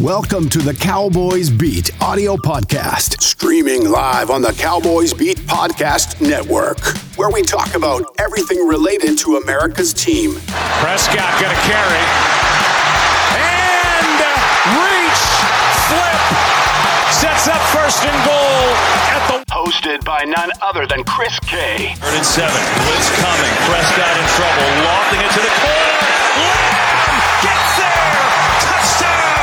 Welcome to the Cowboys Beat audio podcast, streaming live on the Cowboys Beat Podcast Network, where we talk about everything related to America's team. Prescott going to carry. And reach, flip, sets up first and goal at the. Hosted by none other than Chris K. Third and seven. Blitz coming. Prescott in trouble. Lofting it to the corner.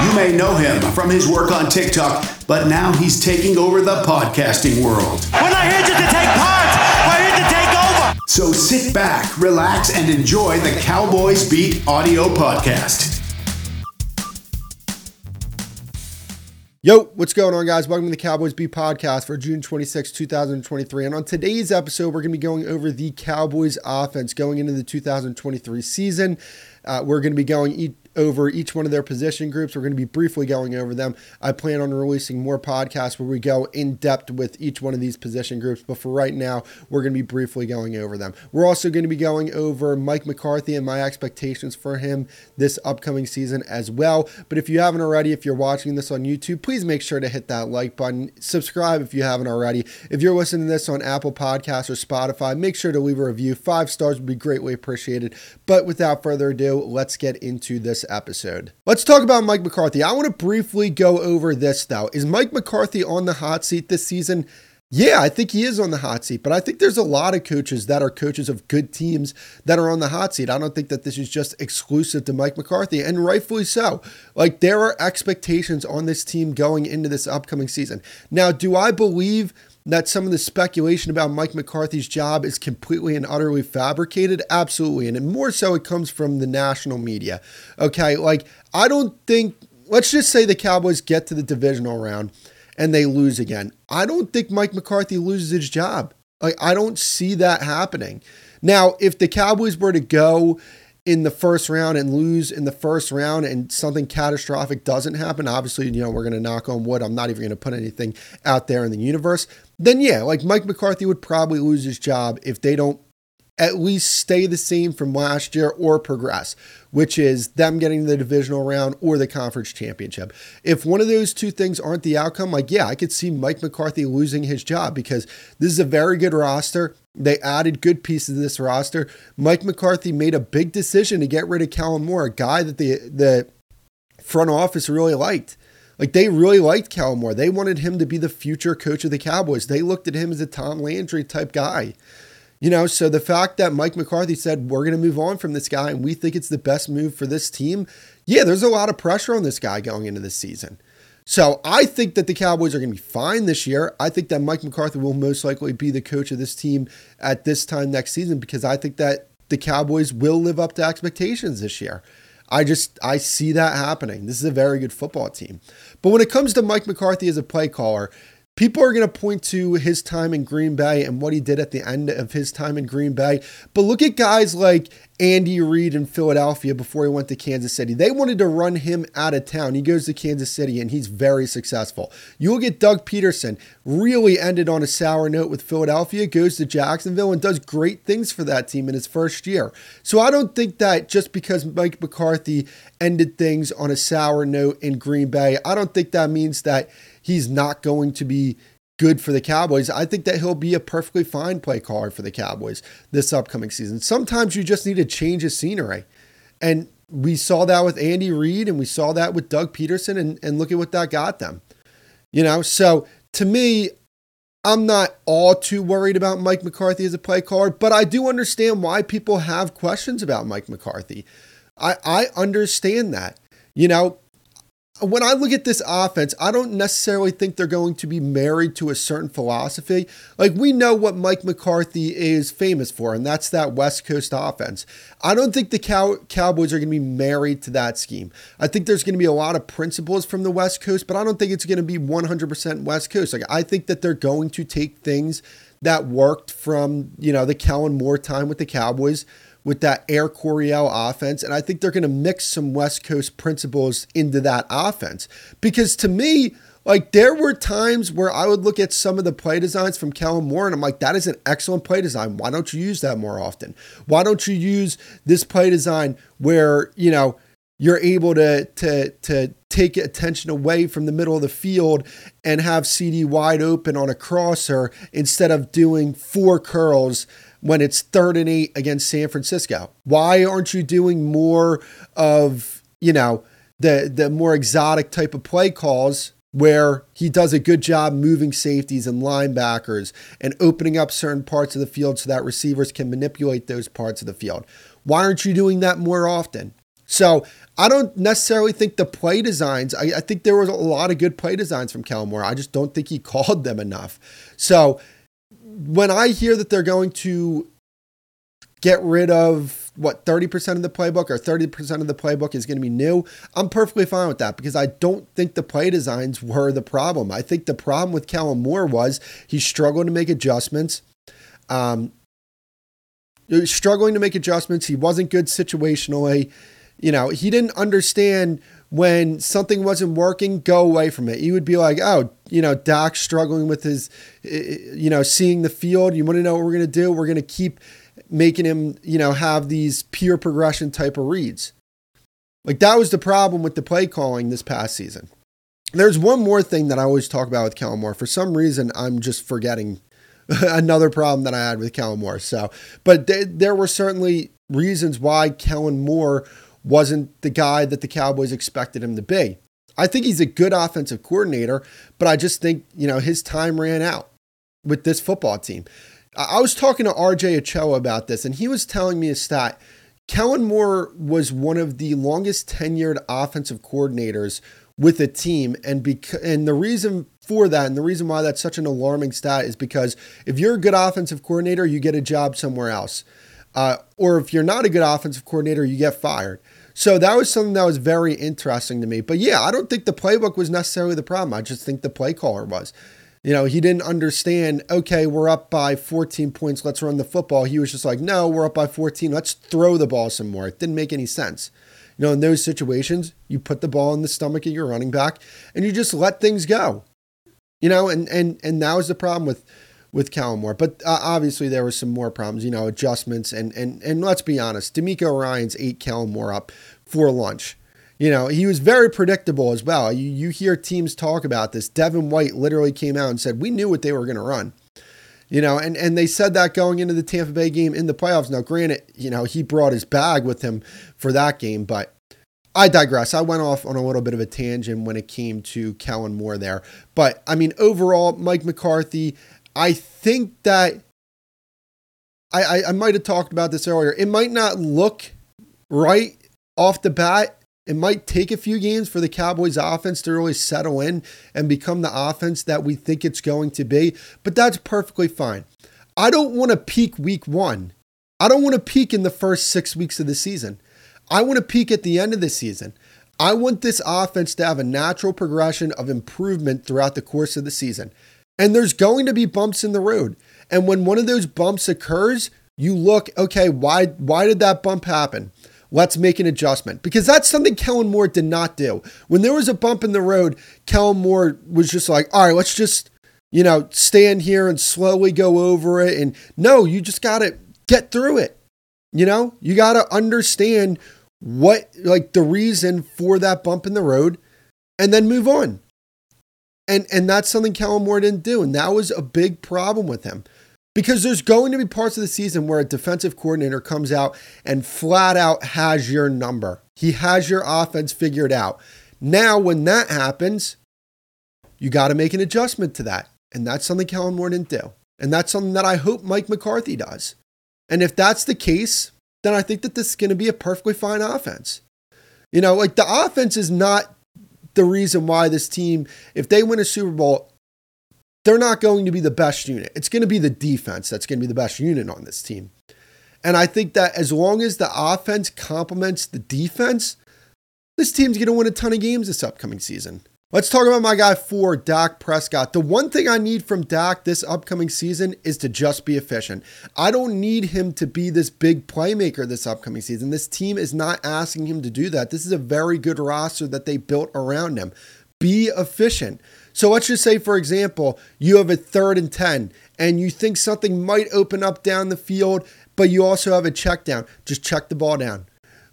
You may know him from his work on TikTok, but now he's taking over the podcasting world. We're not here just to take part. We're here to take over. So sit back, relax, and enjoy the Cowboys Beat audio podcast. Yo, what's going on, guys? Welcome to the Cowboys Beat podcast for June 26, 2023. And on today's episode, we're going to be going over the Cowboys offense going into the 2023 season. Uh, we're going to be going e- over each one of their position groups. We're going to be briefly going over them. I plan on releasing more podcasts where we go in depth with each one of these position groups, but for right now, we're going to be briefly going over them. We're also going to be going over Mike McCarthy and my expectations for him this upcoming season as well. But if you haven't already, if you're watching this on YouTube, please make sure to hit that like button. Subscribe if you haven't already. If you're listening to this on Apple Podcasts or Spotify, make sure to leave a review. Five stars would be greatly appreciated. But without further ado, let's get into this episode. Let's talk about Mike McCarthy. I want to briefly go over this though. Is Mike McCarthy on the hot seat this season? Yeah, I think he is on the hot seat, but I think there's a lot of coaches that are coaches of good teams that are on the hot seat. I don't think that this is just exclusive to Mike McCarthy, and rightfully so. Like, there are expectations on this team going into this upcoming season. Now, do I believe that some of the speculation about Mike McCarthy's job is completely and utterly fabricated? Absolutely. And more so, it comes from the national media. Okay. Like, I don't think, let's just say the Cowboys get to the divisional round and they lose again. I don't think Mike McCarthy loses his job. Like, I don't see that happening. Now, if the Cowboys were to go in the first round and lose in the first round and something catastrophic doesn't happen, obviously, you know, we're going to knock on wood. I'm not even going to put anything out there in the universe. Then, yeah, like Mike McCarthy would probably lose his job if they don't at least stay the same from last year or progress, which is them getting the divisional round or the conference championship. If one of those two things aren't the outcome, like, yeah, I could see Mike McCarthy losing his job because this is a very good roster. They added good pieces to this roster. Mike McCarthy made a big decision to get rid of Kellen Moore, a guy that the, the front office really liked. Like they really liked Kellen Moore. They wanted him to be the future coach of the Cowboys. They looked at him as a Tom Landry type guy. You know, so the fact that Mike McCarthy said, we're going to move on from this guy and we think it's the best move for this team, yeah, there's a lot of pressure on this guy going into this season. So I think that the Cowboys are going to be fine this year. I think that Mike McCarthy will most likely be the coach of this team at this time next season because I think that the Cowboys will live up to expectations this year. I just I see that happening. This is a very good football team. But when it comes to Mike McCarthy as a play caller, People are going to point to his time in Green Bay and what he did at the end of his time in Green Bay. But look at guys like Andy Reid in Philadelphia before he went to Kansas City. They wanted to run him out of town. He goes to Kansas City and he's very successful. You will get Doug Pederson, really ended on a sour note with Philadelphia, goes to Jacksonville and does great things for that team in his first year. So I don't think that just because Mike McCarthy ended things on a sour note in Green Bay, I don't think that means that he's not going to be good for the Cowboys. I think that he'll be a perfectly fine play caller for the Cowboys this upcoming season. Sometimes you just need a change of scenery. And we saw that with Andy Reid and we saw that with Doug Pederson and, and look at what that got them. You know, so to me, I'm not all too worried about Mike McCarthy as a play caller, but I do understand why people have questions about Mike McCarthy. I, I understand that. You know, when I look at this offense, I don't necessarily think they're going to be married to a certain philosophy. Like, we know what Mike McCarthy is famous for, and that's that West Coast offense. I don't think the Cow- Cowboys are going to be married to that scheme. I think there's going to be a lot of principles from the West Coast, but I don't think it's going to be 100% West Coast. Like, I think that they're going to take things that worked from, you know, the Kellen Moore time with the Cowboys with that Air Coryell offense. And I think they're going to mix some West Coast principles into that offense. Because to me, like there were times where I would look at some of the play designs from Kellen Moore and I'm like, that is an excellent play design. Why don't you use that more often? Why don't you use this play design where, you know, you're able to to to take attention away from the middle of the field and have CeeDee wide open on a crosser instead of doing four curls when it's third and eight against San Francisco? Why aren't you doing more of, you know, the the more exotic type of play calls where he does a good job moving safeties and linebackers and opening up certain parts of the field so that receivers can manipulate those parts of the field? Why aren't you doing that more often? So I don't necessarily think the play designs, I, I, think there was a lot of good play designs from Kellen Moore. I just don't think he called them enough. So when I hear that they're going to get rid of what 30% of the playbook or 30% of the playbook is going to be new, I'm perfectly fine with that because I don't think the play designs were the problem. I think the problem with Kellen Moore was he struggled to make adjustments. Um, struggling to make adjustments. He wasn't good situationally. You know, he didn't understand when something wasn't working, go away from it. You would be like, oh, you know, Dak's struggling with his, you know, seeing the field. You want to know what we're going to do? We're going to keep making him, you know, have these pure progression type of reads. Like that was the problem with the play calling this past season. There's one more thing that I always talk about with Kellen Moore. For some reason, I'm just forgetting another problem that I had with Kellen Moore. So, but th- there were certainly reasons why Kellen Moore wasn't the guy that the Cowboys expected him to be. I think he's a good offensive coordinator, but I just think, you know, his time ran out with this football team. I was talking to RJ Ochoa about this, and he was telling me a stat. Kellen Moore was one of the longest tenured offensive coordinators with a team, and bec- and the reason for that, and the reason why that's such an alarming stat is because if you're a good offensive coordinator, you get a job somewhere else, uh, or if you're not a good offensive coordinator, you get fired. So that was something that was very interesting to me. But yeah, I don't think the playbook was necessarily the problem. I just think the play caller was. You know, he didn't understand, okay, we're up by 14 points, let's run the football. He was just like, no, we're up by 14, let's throw the ball some more. It didn't make any sense. You know, in those situations, you put the ball in the stomach of your running back and you just let things go. You know, and and and that was the problem with with Kellen Moore. But uh, obviously there were some more problems, you know, adjustments and and and let's be honest, DeMeco Ryans ate Kellen Moore up for lunch. You know, he was very predictable as well. You you hear teams talk about this. Devin White literally came out and said, "We knew what they were going to run." You know, and and they said that going into the Tampa Bay game in the playoffs. Now, granted, you know, he brought his bag with him for that game, but I digress. I went off on a little bit of a tangent when it came to Kellen Moore there. But I mean, overall, Mike McCarthy, I think that I, I, I might have talked about this earlier. It might not look right off the bat. It might take a few games for the Cowboys offense to really settle in and become the offense that we think it's going to be, but that's perfectly fine. I don't want to peak week one. I don't want to peak in the first six weeks of the season. I want to peak at the end of the season. I want this offense to have a natural progression of improvement throughout the course of the season. And there's going to be bumps in the road. And when one of those bumps occurs, you look, okay, why why did that bump happen? Let's make an adjustment. Because that's something Kellen Moore did not do. When there was a bump in the road, Kellen Moore was just like, all right, let's just, you know, stand here and slowly go over it. And no, you just got to get through it. You know, you got to understand what, like, the reason for that bump in the road and then move on. And and that's something Kellen Moore didn't do. And that was a big problem with him. Because there's going to be parts of the season where a defensive coordinator comes out and flat out has your number. He has your offense figured out. Now, when that happens, you got to make an adjustment to that. And that's something Kellen Moore didn't do. And that's something that I hope Mike McCarthy does. And if that's the case, then I think that this is going to be a perfectly fine offense. You know, like the offense is not the reason why this team, if they win a Super Bowl, they're not going to be the best unit. It's going to be the defense that's going to be the best unit on this team. And I think that as long as the offense complements the defense, this team's going to win a ton of games this upcoming season. Let's talk about my guy for Dak Prescott. The one thing I need from Dak this upcoming season is to just be efficient. I don't need him to be this big playmaker this upcoming season. This team is not asking him to do that. This is a very good roster that they built around him. Be efficient. So let's just say, for example, you have a third and 10 and you think something might open up down the field, but you also have a check down. Just check the ball down.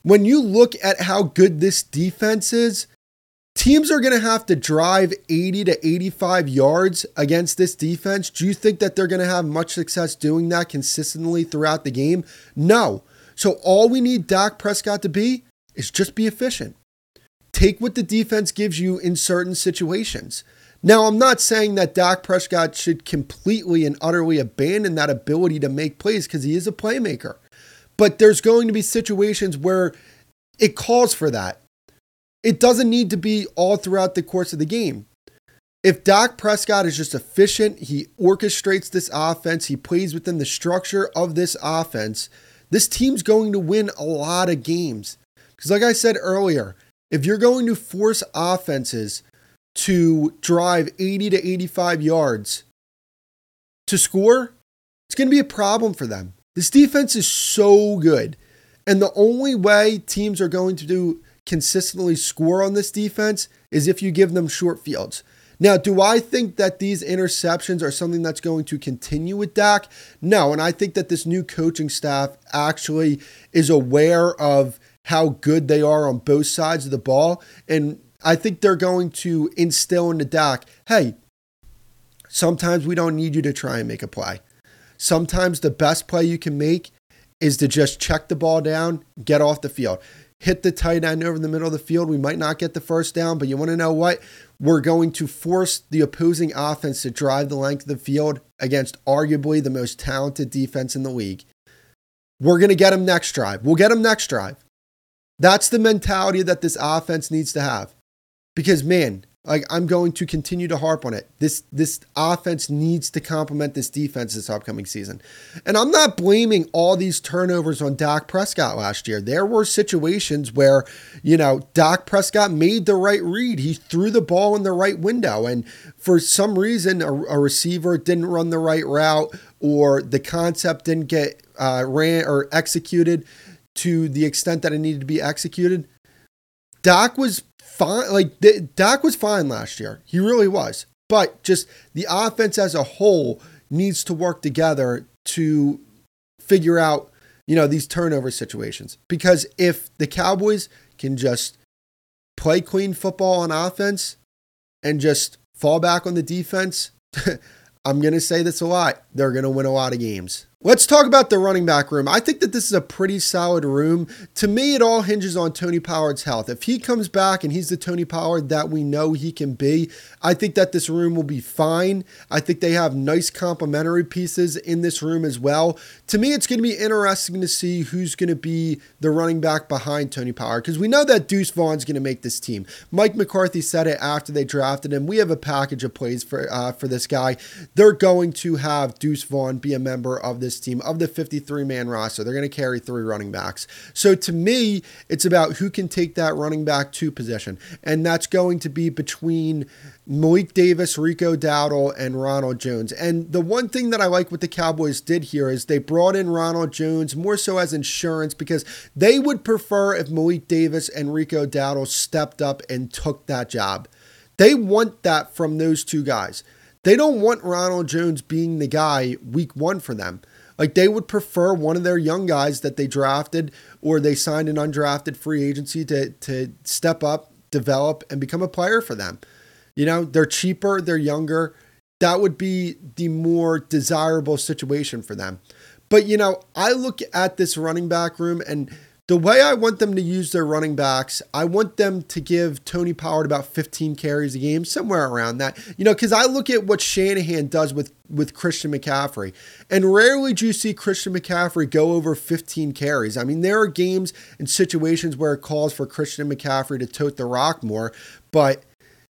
when you look at how good this defense is, teams are going to have to drive 80 to 85 yards against this defense. Do you think that they're going to have much success doing that consistently throughout the game? No. So all we need Dak Prescott to be is just be efficient. Take what the defense gives you in certain situations. Now, I'm not saying that Dak Prescott should completely and utterly abandon that ability to make plays because he is a playmaker. But there's going to be situations where it calls for that. It doesn't need to be all throughout the course of the game. If Dak Prescott is just efficient, he orchestrates this offense, he plays within the structure of this offense, this team's going to win a lot of games. Because, like I said earlier, if you're going to force offenses to drive 80 to 85 yards to score, it's going to be a problem for them. This defense is so good. And the only way teams are going to do consistently score on this defense is if you give them short fields. Now, do I think that these interceptions are something that's going to continue with Dak? No. And I think that this new coaching staff actually is aware of how good they are on both sides of the ball. And I think they're going to instill into Dak hey, sometimes we don't need you to try and make a play. Sometimes the best play you can make is to just check the ball down, get off the field hit the tight end over the middle of the field. We might not get the first down, but you want to know what? We're going to force the opposing offense to drive the length of the field against arguably the most talented defense in the league. We're going to get them next drive. We'll get them next drive. That's the mentality that this offense needs to have. Because, man, like I'm going to continue to harp on it. This this offense needs to complement this defense this upcoming season. And I'm not blaming all these turnovers on Dak Prescott last year. There were situations where, you know, Dak Prescott made the right read. He threw the ball in the right window and for some reason a, a receiver didn't run the right route or the concept didn't get uh, ran or executed to the extent that it needed to be executed. Dak was fine. Like Dak was fine last year. He really was. But just the offense as a whole needs to work together to figure out, you know, these turnover situations. Because if the Cowboys can just play clean football on offense and just fall back on the defense, I'm going to say this a lot. They're going to win a lot of games. Let's talk about the running back room. I think that this is a pretty solid room. To me, it all hinges on Tony Pollard's health. If he comes back and he's the Tony Pollard that we know he can be, I think that this room will be fine. I think they have nice complementary pieces in this room as well. To me, it's going to be interesting to see who's going to be the running back behind Tony Pollard because we know that Deuce Vaughn's going to make this team. Mike McCarthy said it after they drafted him. We have a package of plays for uh, for this guy. They're going to have Deuce Vaughn be a member of this team of the 53 man roster. They're going to carry three running backs. So to me, it's about who can take that running back two position. And that's going to be between Malik Davis, Rico Dowdle, and Ronald Jones. And the one thing that I like what the Cowboys did here is they brought in Ronald Jones more so as insurance because they would prefer if Malik Davis and Rico Dowdle stepped up and took that job. They want that from those two guys. They don't want Ronald Jones being the guy week one for them. Like they would prefer one of their young guys that they drafted or they signed an undrafted free agency to to step up, develop, and become a player for them. You know, they're cheaper, they're younger. That would be the more desirable situation for them. But you know, I look at this running back room and the way I want them to use their running backs, I want them to give Tony Pollard about 15 carries a game, somewhere around that. You know, because I look at what Shanahan does with with Christian McCaffrey, and rarely do you see Christian McCaffrey go over 15 carries. I mean, there are games and situations where it calls for Christian McCaffrey to tote the rock more, but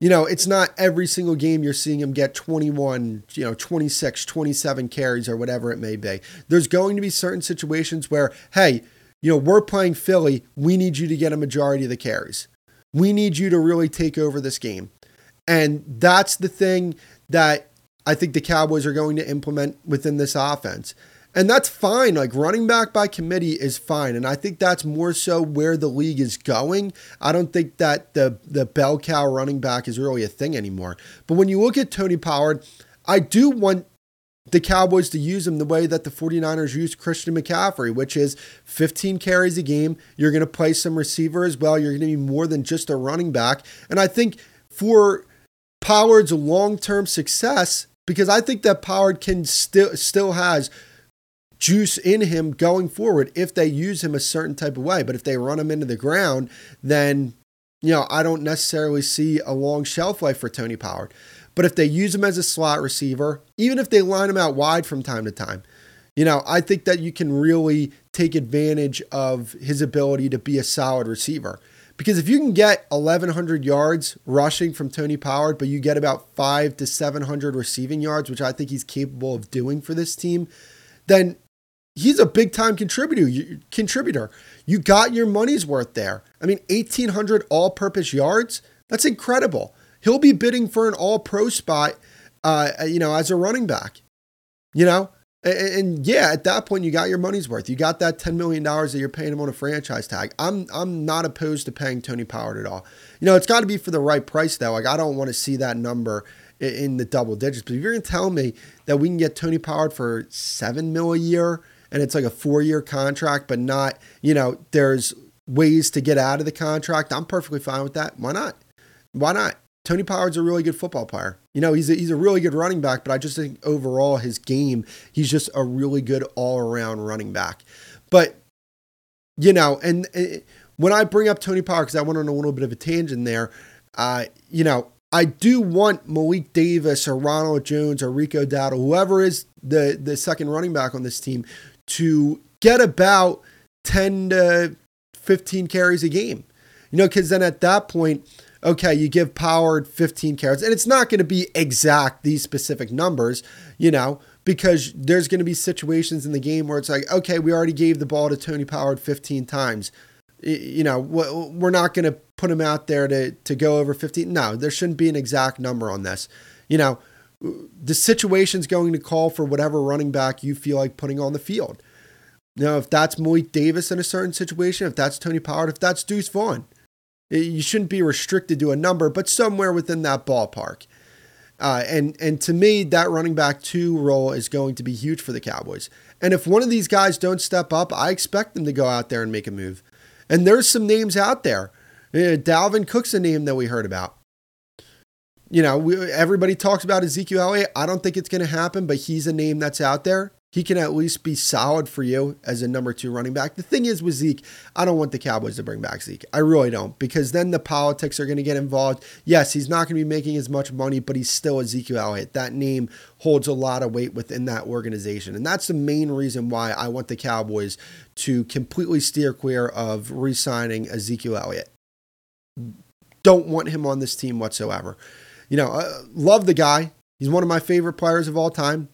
you know, it's not every single game you're seeing him get 21, you know, 26, 27 carries or whatever it may be. There's going to be certain situations where, hey, you know, we're playing Philly. We need you to get a majority of the carries. We need you to really take over this game. And that's the thing that I think the Cowboys are going to implement within this offense. And that's fine. Like running back by committee is fine. And I think that's more so where the league is going. I don't think that the, the bell cow running back is really a thing anymore. But when you look at Tony Pollard, I do want the Cowboys to use him the way that the 49ers used Christian McCaffrey, which is 15 carries a game. You're going to play some receiver as well. You're going to be more than just a running back. And I think for Pollard's long term success, because I think that Pollard can still still has juice in him going forward if they use him a certain type of way. But if they run him into the ground, then you know I don't necessarily see a long shelf life for Tony Pollard. But if they use him as a slot receiver, even if they line him out wide from time to time, you know, I think that you can really take advantage of his ability to be a solid receiver. Because if you can get 1,100 yards rushing from Tony Pollard, but you get about five to 700 receiving yards, which I think he's capable of doing for this team, then he's a big time contributor. Contributor. You got your money's worth there. I mean, 1,800 all purpose yards. That's incredible he'll be bidding for an all pro spot, uh, you know, as a running back, you know? And, and, yeah, at that point, you got your money's worth. You got that $10 million that you're paying him on a franchise tag. I'm, I'm not opposed to paying Tony Pollard at all. You know, it's got to be for the right price, though. Like, I don't want to see that number in, in the double digits. But if you're going to tell me that we can get Tony Pollard for seven mil a year and it's like a four year contract, but not, you know, there's ways to get out of the contract, I'm perfectly fine with that. Why not? Why not? Tony Pollard's a really good football player. You know, he's a, he's a really good running back, but I just think overall his game, he's just a really good all around running back. But, you know, and, and when I bring up Tony Pollard, because I went on a little bit of a tangent there, uh, you know, I do want Malik Davis or Ronald Jones or Rico Dowdle, whoever is the, the second running back on this team, to get about 10 to 15 carries a game. You know, because then at that point, okay, you give Pollard 15 carries, and it's not going to be exact these specific numbers, you know, because there's going to be situations in the game where it's like, okay, we already gave the ball to Tony Pollard 15 times. You know, we're not going to put him out there to, to go over 15. No, there shouldn't be an exact number on this. You know, the situation's going to call for whatever running back you feel like putting on the field. Now, if that's Malik Davis in a certain situation, if that's Tony Pollard, if that's Deuce Vaughn, you shouldn't be restricted to a number, but somewhere within that ballpark. Uh, and and to me, that running back two role is going to be huge for the Cowboys. And if one of these guys don't step up, I expect them to go out there and make a move. And there's some names out there. Uh, Dalvin Cook's a name that we heard about. You know, we, everybody talks about Ezekiel Elliott. I don't think it's going to happen, but he's a name that's out there he can at least be solid for you as a number two running back. The thing is with Zeke, I don't want the Cowboys to bring back Zeke. I really don't, because then the politics are going to get involved. Yes, he's not going to be making as much money, but he's still Ezekiel Elliott. That name holds a lot of weight within that organization. And that's the main reason why I want the Cowboys to completely steer clear of re signing Ezekiel Elliott. Don't want him on this team whatsoever. You know, uh, love the guy. He's one of my favorite players of all time.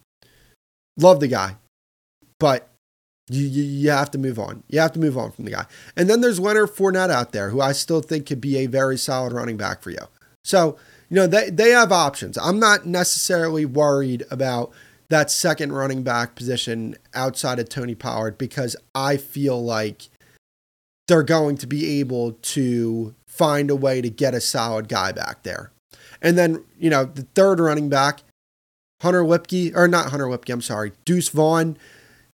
Love the guy, but you, you, you have to move on. You have to move on from the guy. And then there's Leonard Fournette out there, who I still think could be a very solid running back for you. So, you know, they, they have options. I'm not necessarily worried about that second running back position outside of Tony Pollard because I feel like they're going to be able to find a way to get a solid guy back there. And then, you know, the third running back, Hunter Luepke, or not Hunter Luepke, I'm sorry, Deuce Vaughn.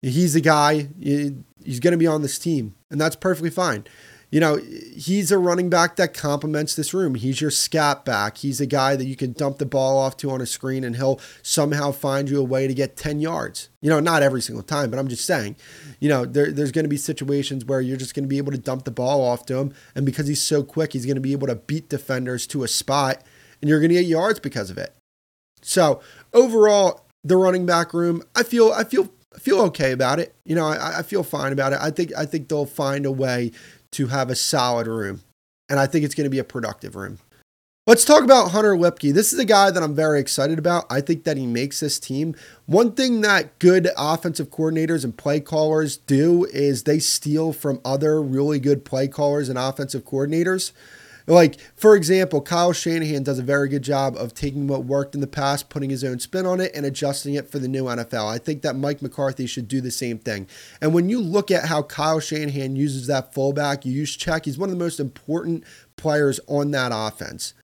He's the guy. He's going to be on this team, and that's perfectly fine. You know, he's a running back that complements this room. He's your scat back. He's a guy that you can dump the ball off to on a screen and he'll somehow find you a way to get 10 yards. You know, not every single time, but I'm just saying, you know, there, there's going to be situations where you're just going to be able to dump the ball off to him. And because he's so quick, he's going to be able to beat defenders to a spot and you're going to get yards because of it. So overall, the running back room, I feel I feel I feel okay about it. You know, I, I feel fine about it. I think I think they'll find a way to have a solid room, and I think it's going to be a productive room. Let's talk about Hunter Luepke. This is a guy that I'm very excited about. I think that he makes this team. One thing that good offensive coordinators and play callers do is they steal from other really good play callers and offensive coordinators. Like, for example, Kyle Shanahan does a very good job of taking what worked in the past, putting his own spin on it, and adjusting it for the new NFL. I think that Mike McCarthy should do the same thing. And when you look at how Kyle Shanahan uses that fullback Juszczyk, he's one of the most important players on that offense.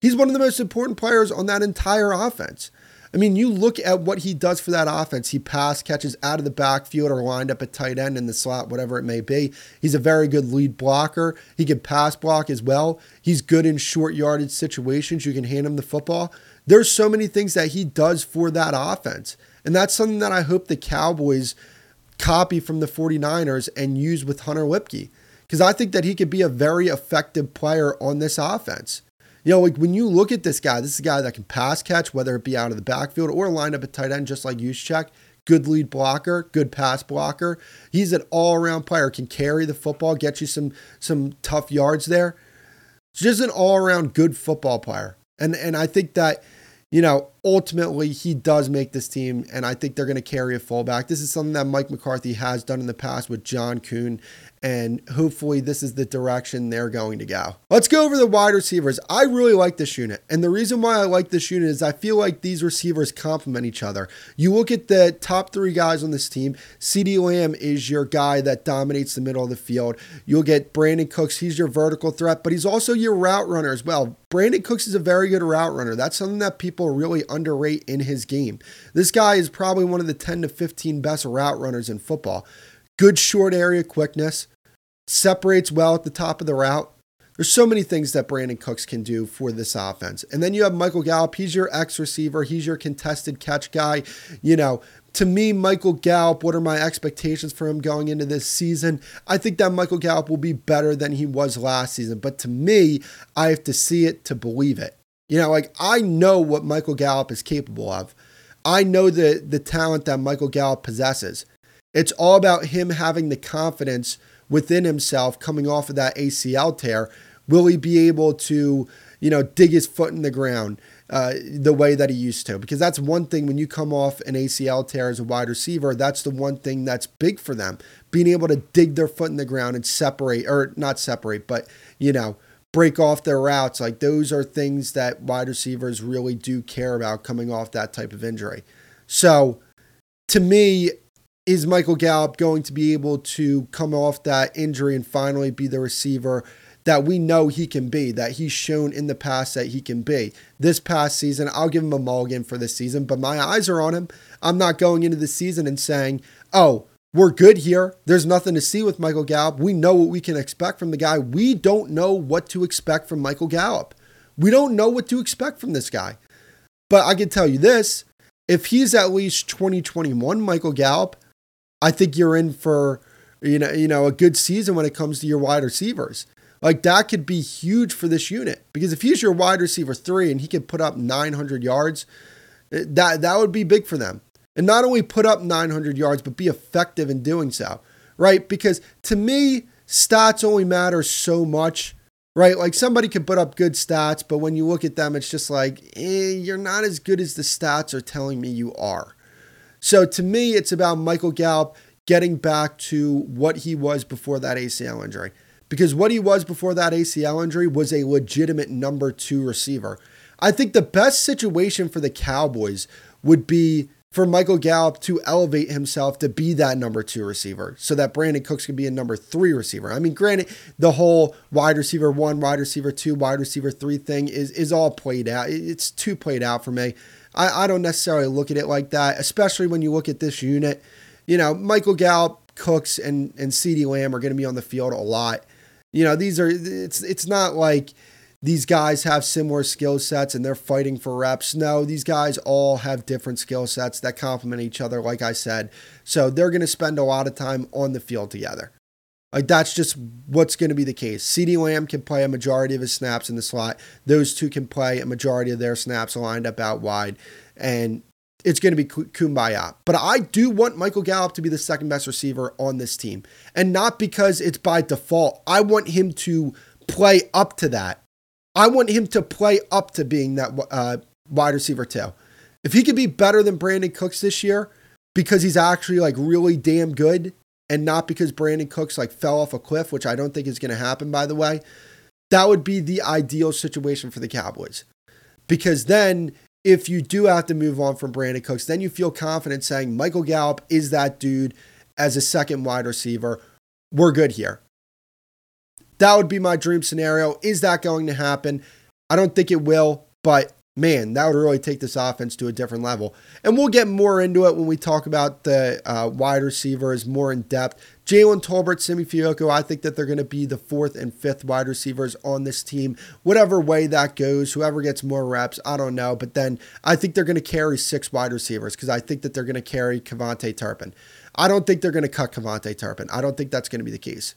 He's one of the most important players on that entire offense. I mean, you look at what he does for that offense. He pass catches out of the backfield or lined up at tight end in the slot, whatever it may be. He's a very good lead blocker. He can pass block as well. He's good in short yardage situations. You can hand him the football. There's so many things that he does for that offense. And that's something that I hope the Cowboys copy from the 49ers and use with Hunter Luepke. Because I think that he could be a very effective player on this offense. You know, like when you look at this guy, this is a guy that can pass catch, whether it be out of the backfield or line up at tight end, just like Juszczyk. Good lead blocker, good pass blocker. He's an all-around player, can carry the football, get you some some tough yards there. Just an all-around good football player. And and I think that, you know, ultimately he does make this team, and I think they're going to carry a fullback. This is something that Mike McCarthy has done in the past with John Kuhn and hopefully this is the direction they're going to go. Let's go over the wide receivers. I really like this unit, and the reason why I like this unit is I feel like these receivers complement each other. You look at the top three guys on this team. CeeDee Lamb is your guy that dominates the middle of the field. You'll get Brandin Cooks. He's your vertical threat, but he's also your route runner as well. Brandin Cooks is a very good route runner. That's something that people really underrate in his game. This guy is probably one of the 10 to 15 best route runners in football. Good short area quickness separates well at the top of the route. There's so many things that Brandin Cooks can do for this offense. And then you have Michael Gallup. He's your X receiver. He's your contested catch guy. You know, to me, Michael Gallup, what are my expectations for him going into this season? I think that Michael Gallup will be better than he was last season. But to me, I have to see it to believe it. You know, like I know what Michael Gallup is capable of. I know the the talent that Michael Gallup possesses. It's all about him having the confidence within himself coming off of that ACL tear. Will he be able to, you know, dig his foot in the ground uh, the way that he used to? Because that's one thing when you come off an ACL tear as a wide receiver, that's the one thing that's big for them. Being able to dig their foot in the ground and separate, or not separate, but, you know, break off their routes. Like those are things that wide receivers really do care about coming off that type of injury. So to me, is Michael Gallup going to be able to come off that injury and finally be the receiver that we know he can be, that he's shown in the past that he can be? This past season, I'll give him a mulligan for this season, but my eyes are on him. I'm not going into the season and saying, oh, we're good here. There's nothing to see with Michael Gallup. We know what we can expect from the guy. We don't know what to expect from Michael Gallup. We don't know what to expect from this guy. But I can tell you this if he's at least 2021 Michael Gallup, I think you're in for you know you know a good season when it comes to your wide receivers. Like that could be huge for this unit because if he's your wide receiver three and he could put up 900 yards, eh, that that would be big for them. And not only put up 900 yards, but be effective in doing so, right? Because to me, stats only matter so much, right? Like somebody could put up good stats, but when you look at them, it's just like eh, you're not as good as the stats are telling me you are. So to me, it's about Michael Gallup getting back to what he was before that ACL injury. Because what he was before that ACL injury was a legitimate number two receiver. I think the best situation for the Cowboys would be for Michael Gallup to elevate himself to be that number two receiver so that Brandin Cooks can be a number three receiver. I mean, granted, the whole wide receiver one, wide receiver two, wide receiver three thing is, is all played out. It's too played out for me. I, I don't necessarily look at it like that, especially when you look at this unit. You know, Michael Gallup, Cooks, and and CeeDee Lamb are going to be on the field a lot. You know, these are it's it's not like these guys have similar skill sets and they're fighting for reps. No, these guys all have different skill sets that complement each other, like I said. So they're going to spend a lot of time on the field together. Like that's just what's going to be the case. CeeDee Lamb can play a majority of his snaps in the slot. Those two can play a majority of their snaps lined up out wide. And it's going to be kumbaya. But I do want Michael Gallup to be the second best receiver on this team. And not because it's by default. I want him to play up to that. I want him to play up to being that uh, wide receiver too. If he could be better than Brandin Cooks this year because he's actually like really damn good and not because Brandin Cooks like fell off a cliff, which I don't think is going to happen, by the way, that would be the ideal situation for the Cowboys. Because then, if you do have to move on from Brandin Cooks, then you feel confident saying Michael Gallup is that dude as a second wide receiver. We're good here. That would be my dream scenario. Is that going to happen? I don't think it will, but man, that would really take this offense to a different level. And we'll get more into it when we talk about the uh, wide receivers more in depth. Jalen Tolbert, Simi Fehoko, I think that they're going to be the fourth and fifth wide receivers on this team, whatever way that goes. Whoever gets more reps, I don't know. But then I think they're going to carry six wide receivers because I think that they're going to carry KaVontae Turpin. I don't think they're going to cut KaVontae Turpin. I don't think that's going to be the case.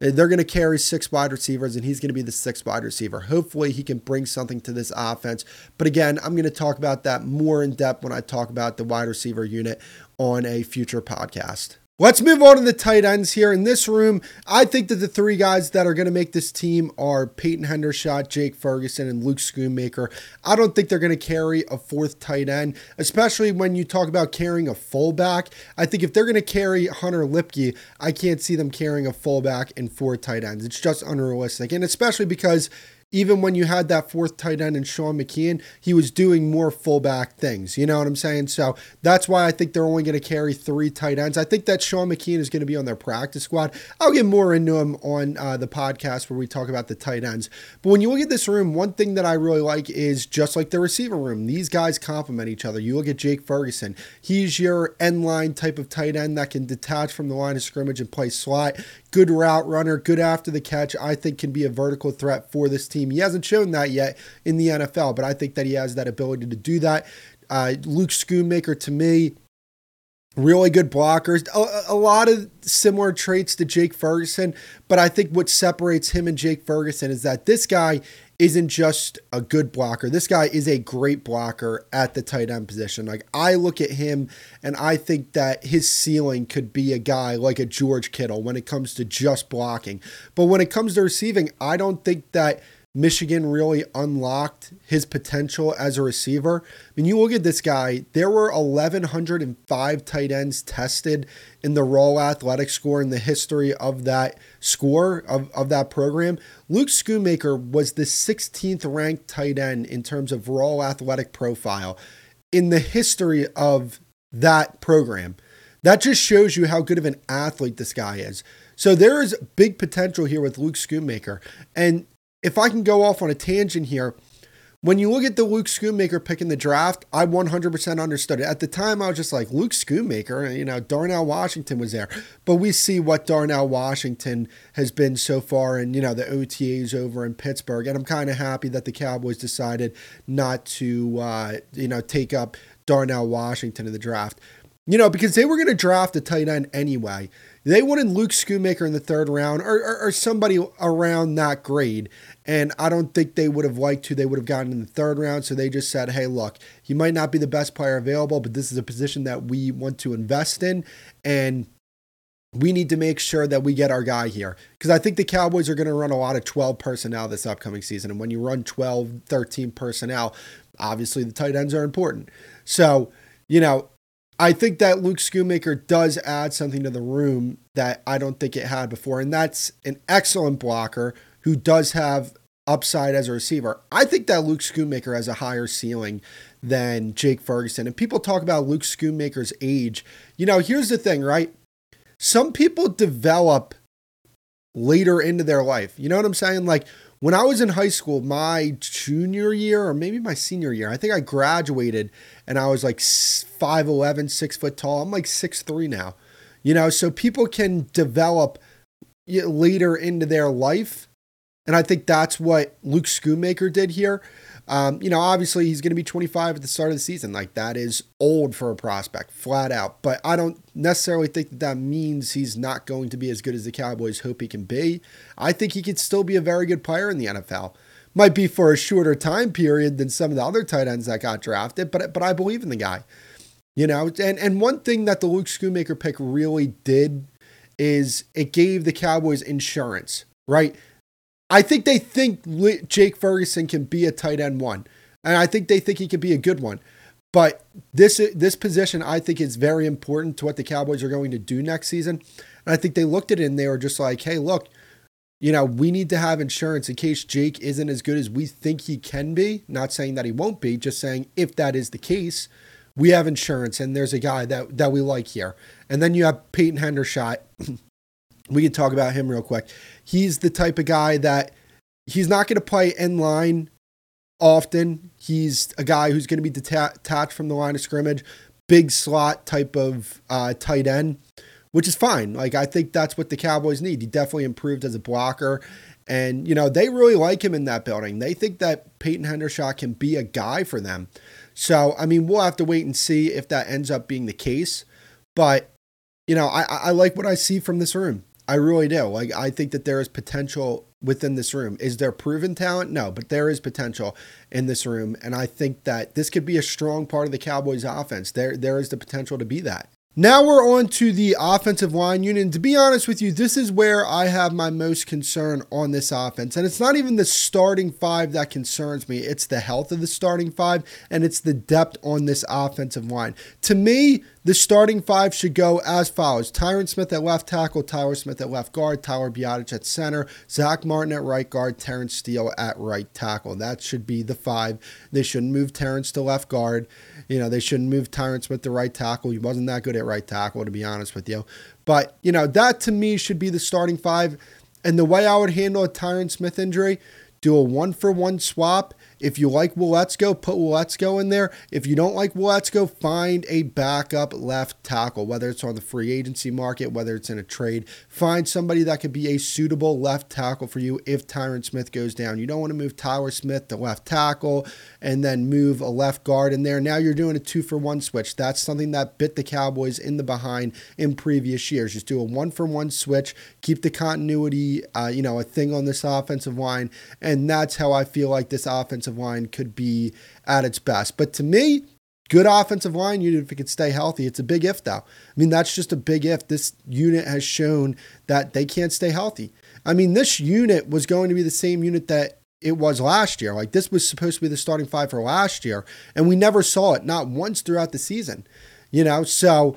They're going to carry six wide receivers, and he's going to be the sixth wide receiver. Hopefully, he can bring something to this offense. But again, I'm going to talk about that more in depth when I talk about the wide receiver unit on a future podcast. Let's move on to the tight ends here. In this room, I think that the three guys that are going to make this team are Peyton Hendershot, Jake Ferguson, and Luke Schoonmaker. I don't think they're going to carry a fourth tight end, especially when you talk about carrying a fullback. I think if they're going to carry Hunter Luepke, I can't see them carrying a fullback and four tight ends. It's just unrealistic. And especially because even when you had that fourth tight end in Sean McKeon, he was doing more fullback things. You know what I'm saying? So that's why I think they're only going to carry three tight ends. I think that Sean McKeon is going to be on their practice squad. I'll get more into him on uh, the podcast where we talk about the tight ends. But when you look at this room, one thing that I really like is just like the receiver room, these guys complement each other. You look at Jake Ferguson, he's your end line type of tight end that can detach from the line of scrimmage and play slot good route runner, good after the catch. I think can be a vertical threat for this team. He hasn't shown that yet in the NFL, but I think that he has that ability to do that. Uh, Luke Schoonmaker to me, really good blockers. A, a, lot of similar traits to Jake Ferguson, but I think what separates him and Jake Ferguson is that this guy isn't just a good blocker. This guy is a great blocker at the tight end position. Like I look at him and I think that his ceiling could be a guy like a George Kittle when it comes to just blocking. But when it comes to receiving, I don't think that Michigan really unlocked his potential as a receiver. When you look at this guy, there were 1,105 tight ends tested in the Raw Athletic score in the history of that score, of, of that program. Luke Schoonmaker was the 16th ranked tight end in terms of Raw Athletic profile in the history of that program. That just shows you how good of an athlete this guy is. So there is big potential here with Luke Schoonmaker. And if I can go off on a tangent here, when you look at the Luke Schoonmaker pick in the draft, I 100% understood it. At the time, I was just like, Luke Schoonmaker, you know, Darnell Washington was there. But we see what Darnell Washington has been so far and, you know, the OTAs over in Pittsburgh. And I'm kind of happy that the Cowboys decided not to, uh, you know, take up Darnell Washington in the draft. You know, because they were going to draft a tight end anyway. They wanted Luke Schoonmaker in the third round or, or, or, somebody around that grade. And I don't think they would have liked who they would have gotten in the third round. So they just said, hey, look, he might not be the best player available, but this is a position that we want to invest in. And we need to make sure that we get our guy here. Because I think the Cowboys are going to run a lot of 12 personnel this upcoming season. And when you run 12, 13 personnel, obviously the tight ends are important. So, you know, I think that Luke Schoonmaker does add something to the room that I don't think it had before, and that's an excellent blocker who does have upside as a receiver. I think that Luke Schoonmaker has a higher ceiling than Jake Ferguson. And people talk about Luke Schoonmaker's age. You know, here's the thing, right? Some people develop later into their life. You know what I'm saying? Like when I was in high school, my junior year or maybe my senior year, I think I graduated and I was like 5'11, six foot tall. I'm like six three now. You know, so people can develop later into their life. And I think that's what Luke Schoonmaker did here. Um, you know, obviously he's going to be 25 at the start of the season. Like that is old for a prospect, flat out. But I don't necessarily think that that means he's not going to be as good as the Cowboys hope he can be. I think he could still be a very good player in the NFL. Might be for a shorter time period than some of the other tight ends that got drafted, but but I believe in the guy. You know, and and one thing that the Luke Schoonmaker pick really did is it gave the Cowboys insurance, right? I think they think Jake Ferguson can be a tight end one, and I think they think he can be a good one. But this this position, I think, is very important to what the Cowboys are going to do next season. And I think they looked at it and they were just like, "Hey, look, you know, we need to have insurance in case Jake isn't as good as we think he can be. Not saying that he won't be, just saying if that is the case, we have insurance and there's a guy that that we like here. And then you have Peyton Hendershot we can talk about him real quick. He's the type of guy that he's not going to play in line often. He's a guy who's going to be detached from the line of scrimmage, big slot type of uh, tight end, which is fine. Like, I think that's what the Cowboys need. He definitely improved as a blocker. And, you know, they really like him in that building. They think that Peyton Hendershot can be a guy for them. So, I mean, we'll have to wait and see if that ends up being the case. But, you know, I, I like what I see from this room. I really do. Like, I think that there is potential within this room. Is there proven talent? No, but there is potential in this room. And I think that this could be a strong part of the Cowboys offense. There, there is the potential to be that. Now we're on to the offensive line unit. And to be honest with you, this is where I have my most concern on this offense. And it's not even the starting five that concerns me, it's the health of the starting five and it's the depth on this offensive line. To me, the starting five should go as follows Tyron Smith at left tackle, Tyler Smith at left guard, Tyler Biadasz at center, Zack Martin at right guard, Terence Steele at right tackle. That should be the five. They shouldn't move Terence to left guard. You know, they shouldn't move Tyron Smith to right tackle. He wasn't that good at right tackle, to be honest with you. But, you know, that to me should be the starting five. And the way I would handle a Tyron Smith injury, do a one for one swap if you like Waletzko, put Waletzko in there. If you don't like Waletzko, find a backup left tackle, whether it's on the free agency market, whether it's in a trade. Find somebody that could be a suitable left tackle for you if Tyron Smith goes down. You don't want to move Tyler Smith to left tackle and then move a left guard in there. Now you're doing a two for one switch. That's something that bit the Cowboys in the behind in previous years. Just do a one for one switch, keep the continuity, uh, you know, a thing on this offensive line. And that's how I feel like this offensive line could be at its best. But to me, good offensive line unit if it could stay healthy. It's a big if, though. I mean, that's just a big if. This unit has shown that they can't stay healthy. I mean, this unit was going to be the same unit that it was last year. Like, this was supposed to be the starting five for last year, and we never saw it, not once throughout the season, you know? So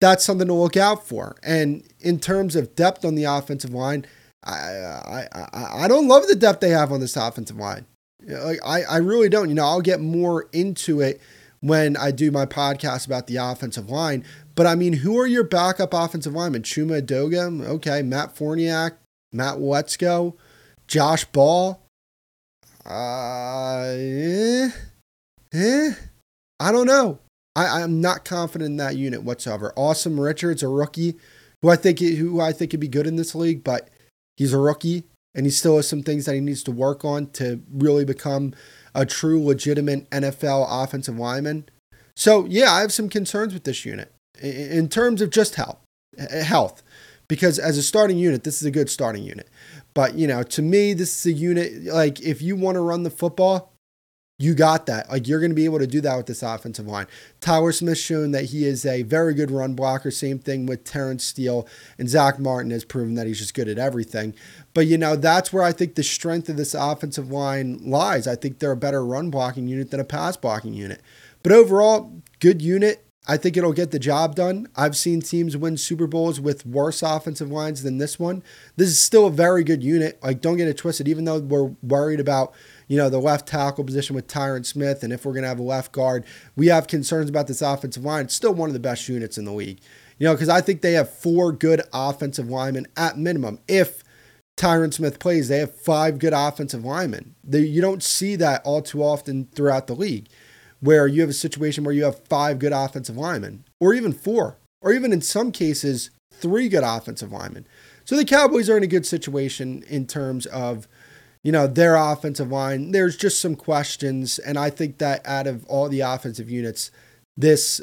that's something to look out for. And in terms of depth on the offensive line, I, I, I, I don't love the depth they have on this offensive line. Like I, I really don't. You know, I'll get more into it when I do my podcast about the offensive line. But I mean, who are your backup offensive linemen? Chuma Edoga, okay, Matt Farniok, Matt Waletzko, Josh Ball. Uh, eh, eh, I don't know. I, I'm not confident in that unit whatsoever. Asim Richards, a rookie, who I think who I think could be good in this league, but he's a rookie and he still has some things that he needs to work on to really become a true legitimate NFL offensive lineman. So yeah, I have some concerns with this unit in terms of just health, health, because as a starting unit, this is a good starting unit. But you know, to me, this is a unit like if you want to run the football, you got that. Like you're going to be able to do that with this offensive line. Tyler Smith shown that he is a very good run blocker. Same thing with Terence Steele and Zack Martin has proven that he's just good at everything. But you know that's where I think the strength of this offensive line lies. I think they're a better run blocking unit than a pass blocking unit. But overall, good unit. I think it'll get the job done. I've seen teams win Super Bowls with worse offensive lines than this one. This is still a very good unit. Like, don't get it twisted. Even though we're worried about you know, the left tackle position with Tyron Smith, and if we're going to have a left guard, we have concerns about this offensive line. It's still one of the best units in the league, you know, because I think they have four good offensive linemen at minimum. If Tyron Smith plays, they have five good offensive linemen. They, you don't see that all too often throughout the league, where you have a situation where you have five good offensive linemen, or even four, or even in some cases, three good offensive linemen. So the Cowboys are in a good situation in terms of you know, their offensive line, there's just some questions. And I think that out of all the offensive units, this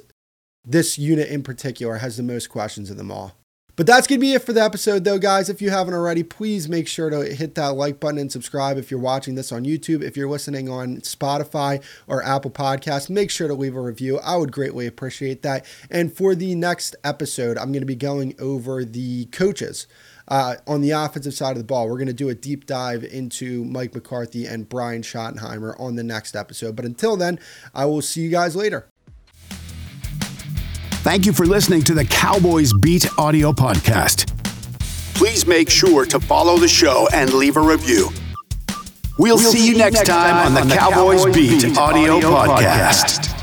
this unit in particular has the most questions of them all. But that's going to be it for the episode, though, guys. If you haven't already, please make sure to hit that like button and subscribe if you're watching this on YouTube. If you're listening on Spotify or Apple Podcasts, make sure to leave a review. I would greatly appreciate that. And for the next episode, I'm going to be going over the coaches. Uh, on the offensive side of the ball, we're going to do a deep dive into Mike McCarthy and Brian Schottenheimer on the next episode. But until then, I will see you guys later. Thank you for listening to the Cowboys Beat audio podcast. Please make sure to follow the show and leave a review. We'll, we'll see, see, you next time, time on the, on the Cowboys, Cowboys, Beat, Beat audio, audio podcast. podcast.